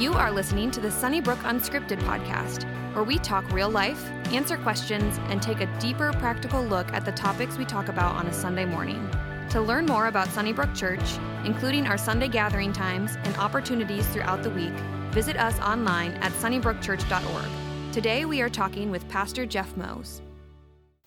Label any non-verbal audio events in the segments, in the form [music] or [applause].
You are listening to the Sunnybrook Unscripted podcast, where we talk real life, answer questions, and take a deeper practical look at the topics we talk about on a Sunday morning. To learn more about Sunnybrook Church, including our Sunday gathering times and opportunities throughout the week, visit us online at sunnybrookchurch.org. Today we are talking with Pastor Jeff Moes.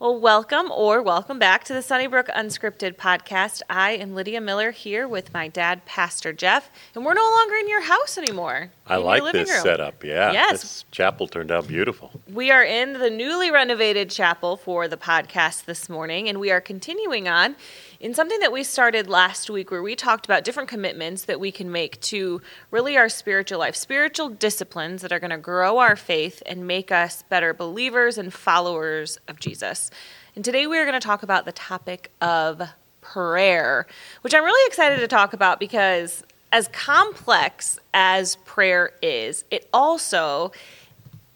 Well, welcome or welcome back to the Sunnybrook Unscripted podcast. I am Lydia Miller here with my dad, Pastor Jeff, and we're no longer in your house anymore. I like this room. setup. Yeah. Yes. This chapel turned out beautiful. We are in the newly renovated chapel for the podcast this morning, and we are continuing on in something that we started last week where we talked about different commitments that we can make to really our spiritual life, spiritual disciplines that are going to grow our faith and make us better believers and followers of Jesus. And today we are going to talk about the topic of prayer, which I'm really excited to talk about because as complex as prayer is, it also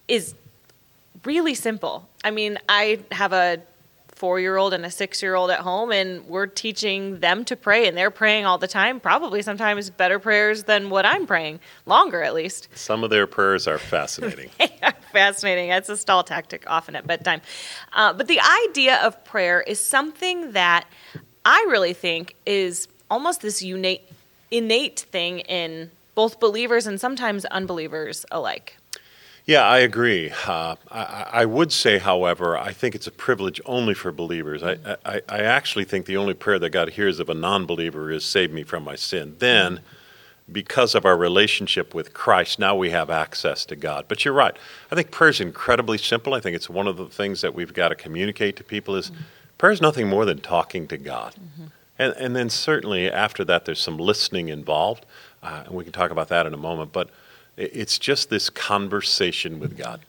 is really simple. I mean, I have a four year old and a six year old at home, and we're teaching them to pray, and they're praying all the time, probably sometimes better prayers than what I'm praying, longer at least. Some of their prayers are fascinating. [laughs] They are fascinating. It's a stall tactic often at bedtime. Uh, but the idea of prayer is something that I really think is almost this innate, innate thing in both believers and sometimes unbelievers alike. yeah, I agree. Uh, I, I would say, however, I think it's a privilege only for believers. I, I, I actually think the only prayer that God hears of a non believer is save me from my sin. Then, because of our relationship with Christ, now we have access to God. But you're right. I think prayer is incredibly simple. I think it's one of the things that we've got to communicate to people is prayer is nothing more than talking to God. And, and then certainly after that, there's some listening involved, uh, and we can talk about that in a moment. But it's just this conversation with God.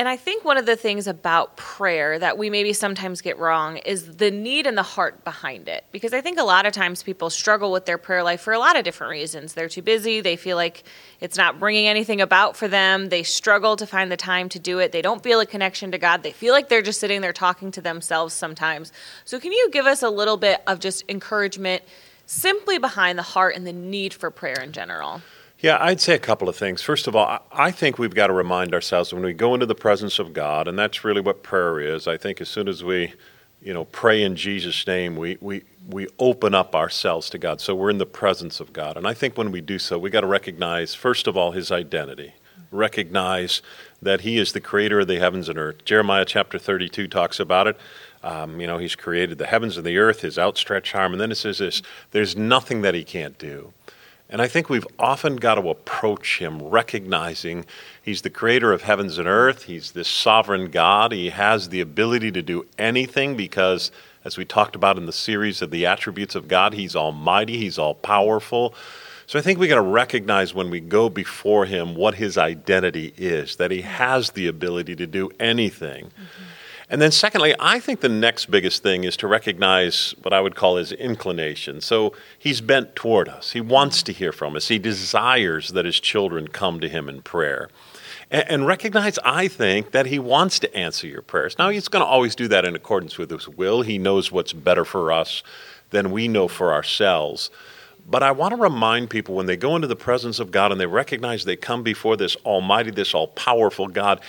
And I think one of the things about prayer that we maybe sometimes get wrong is the need and the heart behind it. Because I think a lot of times people struggle with their prayer life for a lot of different reasons. They're too busy, they feel like it's not bringing anything about for them, they struggle to find the time to do it, they don't feel a connection to God, they feel like they're just sitting there talking to themselves sometimes. So, can you give us a little bit of just encouragement simply behind the heart and the need for prayer in general? Yeah, I'd say a couple of things. First of all, I- think we've got to remind ourselves when we go into the presence of God, and that's really what prayer is. I think as soon as we, you know, pray in Jesus' name, we, we, we open up ourselves to God. So we're in the presence of God. And I think when we do so, we got to recognize, first of all, his identity. Recognize that he is the creator of the heavens and earth. Jeremiah chapter 32 talks about it. Um, you know, he's created the heavens and the earth, his outstretched arm. And then it says this there's nothing that he can't do. And I think we've often got to approach him recognizing he's the creator of heavens and earth. He's this sovereign God. He has the ability to do anything because, as we talked about in the series of the attributes of God, he's almighty, he's all powerful. So I think we got to recognize when we go before him what his identity is, that he has the ability to do anything. Mm-hmm. And then, secondly, I think the next biggest thing is to recognize what I would call his inclination. So he's bent toward us. He wants to hear from us. He desires that his children come to him in prayer. And, and recognize, I think, that he wants to answer your prayers. Now, he's going to always do that in accordance with his will. He knows what's better for us than we know for ourselves. But I want to remind people when they go into the presence of God and they recognize they come before this almighty, this all powerful God,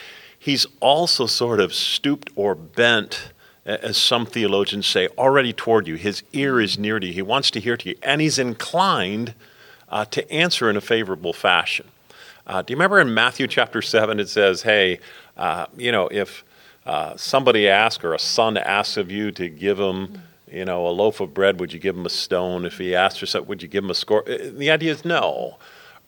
He's also sort of stooped or bent, as some theologians say, already toward you. His ear is near to you. He wants to hear to you, and He's inclined uh, to answer in a favorable fashion. Uh, do you remember in Matthew chapter 7 it says, hey, uh, you know, if uh, somebody asks or a son asks of you to give him, you know, a loaf of bread, would you give him a stone? If he asks for something, would you give him a score? Uh, The idea is no.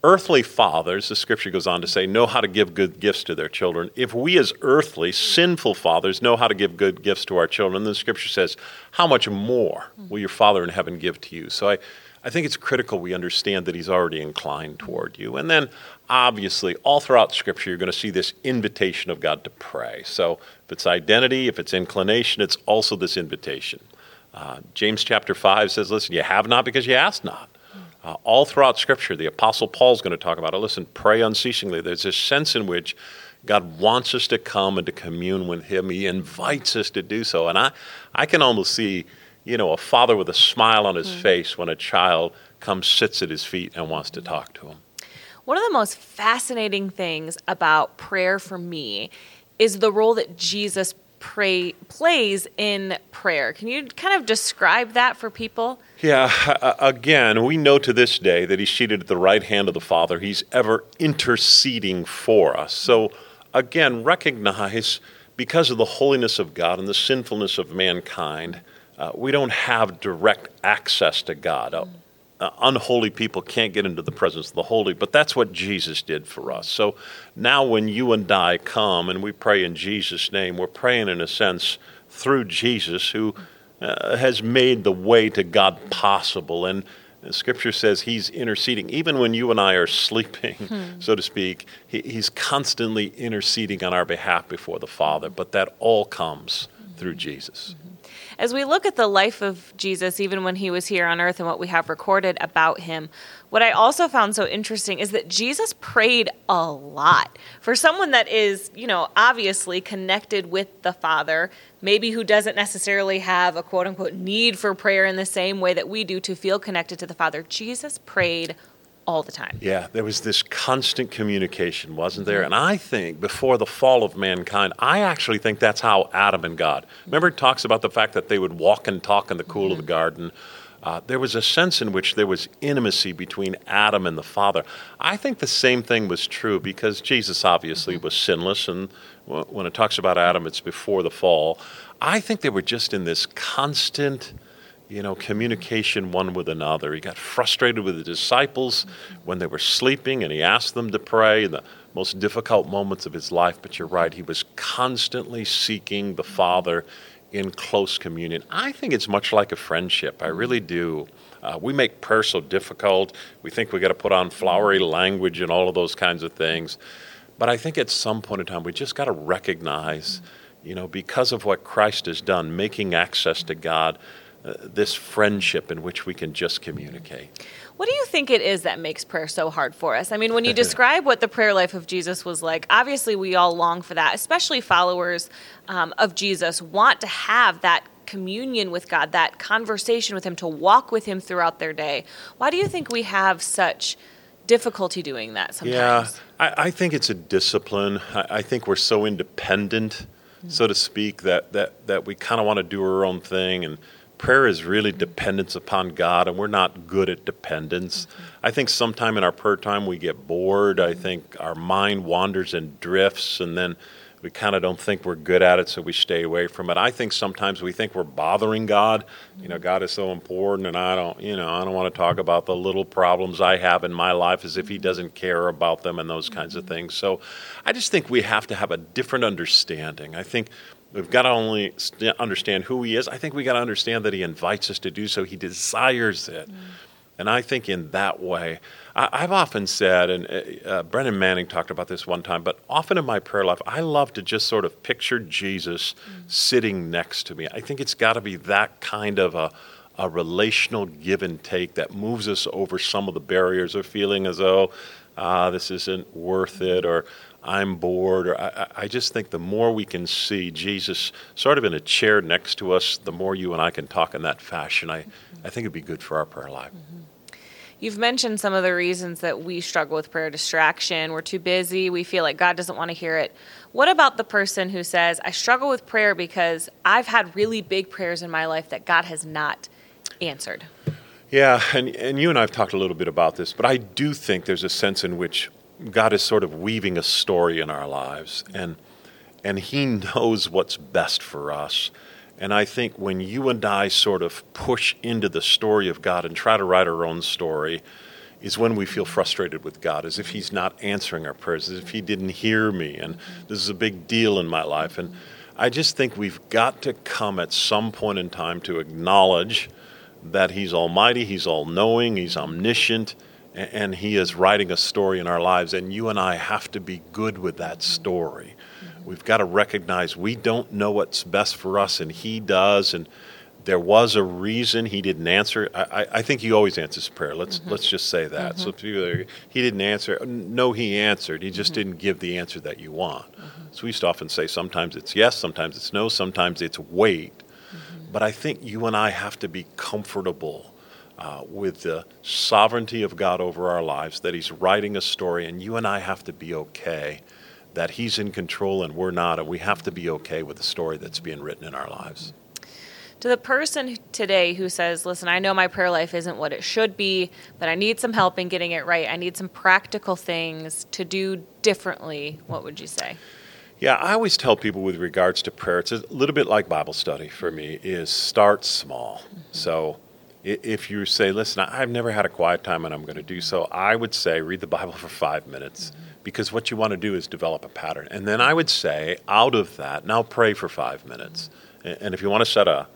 Earthly fathers, the scripture goes on to say, know how to give good gifts to their children. If we as earthly, sinful fathers know how to give good gifts to our children, then the scripture says, how much more will your Father in heaven give to you? So I, I think it's critical we understand that he's already inclined toward you. And then, obviously, all throughout Scripture, you're going to see this invitation of God to pray. So, if it's identity, if it's inclination, it's also this invitation. Uh, James chapter 5 says, Listen, you have not because you ask not. Uh, all throughout Scripture, the Apostle Paul's going to talk about it. Listen, pray unceasingly. There's this sense in which God wants us to come and to commune with Him. He invites us to do so. And I, I can almost see, you know, a father with a smile on his face when a child comes, sits at his feet, and wants to talk to him. One of the most fascinating things about prayer for me is the role that Jesus pray, plays in prayer. Can you kind of describe that for people? Yeah, again, we know to this day that he's seated at the right hand of the Father. He's ever interceding for us. So, again, recognize because of the holiness of God and the sinfulness of mankind, uh, we don't have direct access to God. Uh, uh, unholy people can't get into the presence of the holy, but that's what Jesus did for us. So now when you and I come and we pray in Jesus' name, we're praying in a sense through Jesus who uh, has made the way to God possible. And Scripture says he's interceding. Even when you and I are sleeping, hmm. [laughs] so to speak, he, he's constantly interceding on our behalf before the Father. But that all comes through Jesus. Mm-hmm as we look at the life of Jesus, even when he was here on earth and what we have recorded about him, what I also found so interesting is that Jesus prayed a lot. For someone that is, you know, obviously connected with the Father, maybe who doesn't necessarily have a quote unquote need for prayer in the same way that we do to feel connected to the Father, Jesus prayed all the time. Yeah, there was this constant communication, wasn't there? And I think before the fall of mankind, I actually think that's how Adam and God. Remember, it talks about the fact that they would walk and talk in the cool mm-hmm. of the mm-hmm. garden. Uh, there was a sense in which there was intimacy between Adam and the Father. I think the same thing was true because Jesus obviously mm-hmm. was sinless, and when it talks about Adam, it's before the fall. I think they were just in this constant you know, communication one with another. He got frustrated with the disciples when they were sleeping and he asked them to pray in the most difficult moments of his life. But you're right, he was constantly seeking the Father in close communion. I think it's much like a friendship. I really do. Uh, we make prayer so difficult. We think we got to put on flowery language and all of those kinds of things. But I think at some point in time, we just got to recognize, you know, because of what Christ has done, making access to God, uh, this friendship in which we can just communicate. What do you think it is that makes prayer so hard for us? I mean, when you [laughs] describe what the prayer life of Jesus was like, obviously we all long for that, especially followers um, of Jesus want to have that communion with God, that conversation with Him, to walk with Him throughout their day. Why do you think we have such difficulty doing that sometimes? Yeah, I, I think it's a discipline. I, I think we're so independent, mm-hmm. so to speak, that, that, that we kind of want to do our own thing and prayer is really dependence upon God, and we're not good at dependence. Mm-hmm. I think sometime in our prayer time we get bored. I mm-hmm. think our mind wanders and drifts, and then we kind of don't think we're good at it, so we stay away from it. I think sometimes we think we're bothering God. You know, mm-hmm. God is so important, and I don't, you know, I don't want to talk about the little problems I have in my life as if He mm-hmm. doesn't care about them and those kinds of things. So, I just think we have to have a different understanding. I think We've got to only understand who he is. I think we got to understand that he invites us to do so. He desires it. Mm. And I think in that way, I, have often said, and uh, uh, Brennan Manning talked about this one time, but often in my prayer life, I love to just sort of picture Jesus mm. sitting next to me. I think it's got to be that kind of a, a relational give and take that moves us over some of the barriers of feeling as though ah, this isn't worth it, or I'm bored, or I, I, just think the more we can see Jesus sort of in a chair next to us, the more you and I can talk in that fashion. I, I think it'd be good for our prayer life. Mm-hmm. You've mentioned some of the reasons that we struggle with prayer distraction. We're too busy. We feel like God doesn't want to hear it. What about the person who says, I struggle with prayer because I've had really big prayers in my life that God has not answered? Yeah, and, and you and I have talked a little bit about this, but I do think there's a sense in which God is sort of weaving a story in our lives, and and He knows what's best for us. And I think when you and I sort of push into the story of God and try to write our own story, is when we feel frustrated with God, as if He's not answering our prayers, as if He didn't hear me, and this is a big deal in my life. And I just think we've got to come at some point in time to acknowledge that He's almighty, He's all knowing, He's omniscient, and He is writing a story in our lives, and you and I have to be good with that story. Mm-hmm. We've got to recognize we don't know what's best for us, and He does, and there was a reason He didn't answer. I, I think He always answers prayer. Let's mm-hmm. let's just say that. Mm-hmm. So people, He didn't answer. No, He answered. He just mm-hmm. didn't give the answer that you want. Mm-hmm. So we used to often say sometimes it's yes, sometimes it's no, sometimes it's wait. Mm-hmm. But I think you and I have to be comfortable uh, with the sovereignty of God over our lives, that He's writing a story, and you and I have to be okay that He's in control and we're not, and we have to be okay with the story that's being written in our lives. To the person today who says, Listen, I know my prayer life isn't what it should be, but I need some help in getting it right. I need some practical things to do differently. What would you say? Yeah, I always tell people with regards to prayer, it's a little bit like Bible study for me, is start small. Mm-hmm. So if you say, listen, I've never had a quiet time and I'm going to do so, I would say read the Bible [laughs] for five minutes mm-hmm. because what you want to do is develop a pattern. And then I would say, out of that, now pray for five minutes. Mm-hmm. And if you want to set a,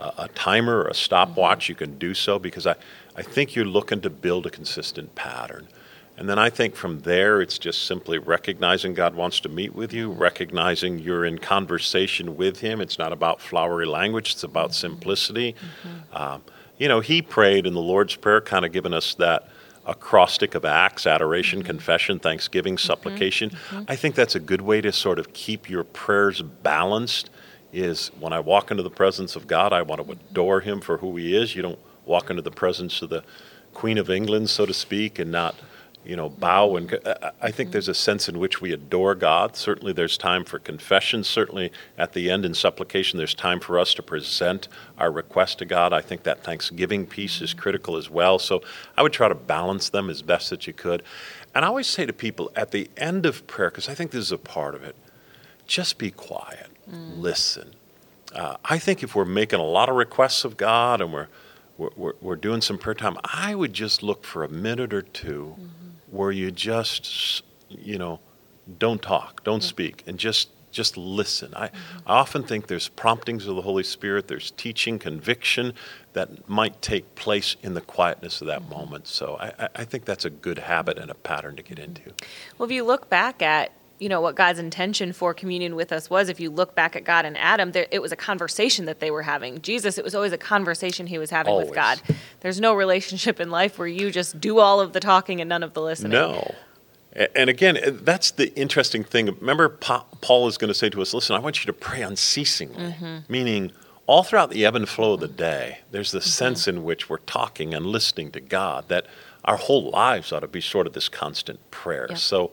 a, timer or a stopwatch, mm-hmm. you can do so because I, I think you're looking to build a consistent pattern. And then I think from there, it's just simply recognizing God wants to meet with you, recognizing you're in conversation with Him. It's not about flowery language, it's about simplicity. Mm-hmm. Um, you know, He prayed in the Lord's Prayer, kind of giving us that acrostic of acts adoration, mm-hmm. confession, thanksgiving, mm-hmm. supplication. Mm-hmm. I think that's a good way to sort of keep your prayers balanced. Is when I walk into the presence of God, I want to adore Him for who He is. You don't walk into the presence of the Queen of England, so to speak, and not you know, bow and I think there's a sense in which we adore God. Certainly, there's time for confession. Certainly, at the end in supplication, there's time for us to present our request to God. I think that thanksgiving piece is critical as well. So, I would try to balance them as best that you could. And I always say to people at the end of prayer, because I think this is a part of it, just be quiet, mm. listen. Uh, I think if we're making a lot of requests of God and we're we're, we're, doing some prayer time, I would just look for a minute or 2 mm-hmm where you just, you know, don't talk, don't speak, and just just listen. I, mm-hmm. I often think there's promptings of the Holy Spirit, there's teaching, conviction that might take place in the quietness of that mm-hmm. moment. So I, I think that's a good habit and a pattern to get into. Well, if you look back at you know what God's intention for communion with us was. If you look back at God and Adam, there, it was a conversation that they were having. Jesus, it was always a conversation he was having always. with God. There's no relationship in life where you just do all of the talking and none of the listening. No. And again, that's the interesting thing. Remember, Paul is going to say to us, "Listen, I want you to pray unceasingly," mm-hmm. meaning all throughout the ebb and flow of the day. There's the mm-hmm. sense in which we're talking and listening to God that our whole lives ought to be sort of this constant prayer. Yep. So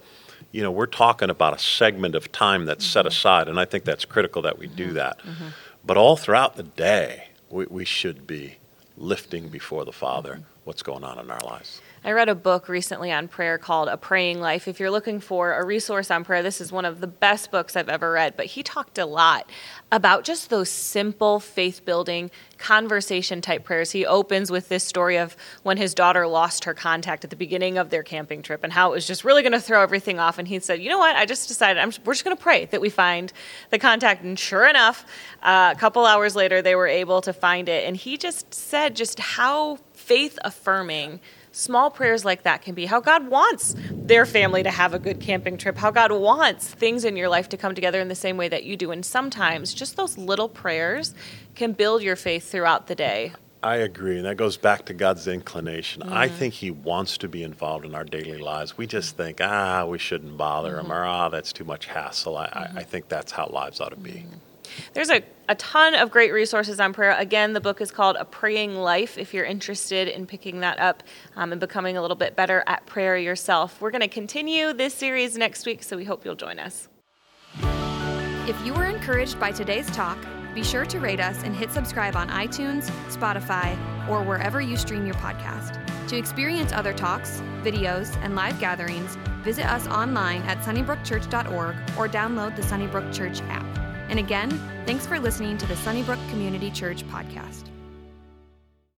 you know, we're talking about a segment of time that's mm-hmm. set aside, and I think that's critical that we do mm-hmm. that. Mm-hmm. But all throughout the day, we, we, should be lifting before the Father mm-hmm. what's going on in our lives. I read a book recently on prayer called A Praying Life. If you're looking for a resource on prayer, this is one of the best books I've ever read. But he talked a lot about just those simple faith building conversation type prayers. He opens with this story of when his daughter lost her contact at the beginning of their camping trip and how it was just really going to throw everything off. And he said, You know what? I just decided I'm, we're just going to pray that we find the contact. And sure enough, uh, a couple hours later, they were able to find it. And he just said just how faith affirming small prayers like that can be how God wants their family to have a good camping trip, how God wants things in your life to come together in the same way that you do. And sometimes just those little prayers can build your faith throughout the day. I agree, and that goes back to God's inclination. Mm-hmm. I think He wants to be involved in our daily lives. We just think, ah, we shouldn't bother mm-hmm. Him, or ah, that's too much hassle. I, mm-hmm. I, think that's how lives ought to be. There's a, a ton of great resources on prayer. Again, the book is called A Praying Life if you're interested in picking that up um, and becoming a little bit better at prayer yourself. We're going to continue this series next week, so we hope you'll join us. If you were encouraged by today's talk, be sure to rate us and hit subscribe on iTunes, Spotify, or wherever you stream your podcast. To experience other talks, videos, and live gatherings, visit us online at sunnybrookchurch.org or download the Sunnybrook Church app. And again, thanks for listening to the Sunnybrook Community Church podcast.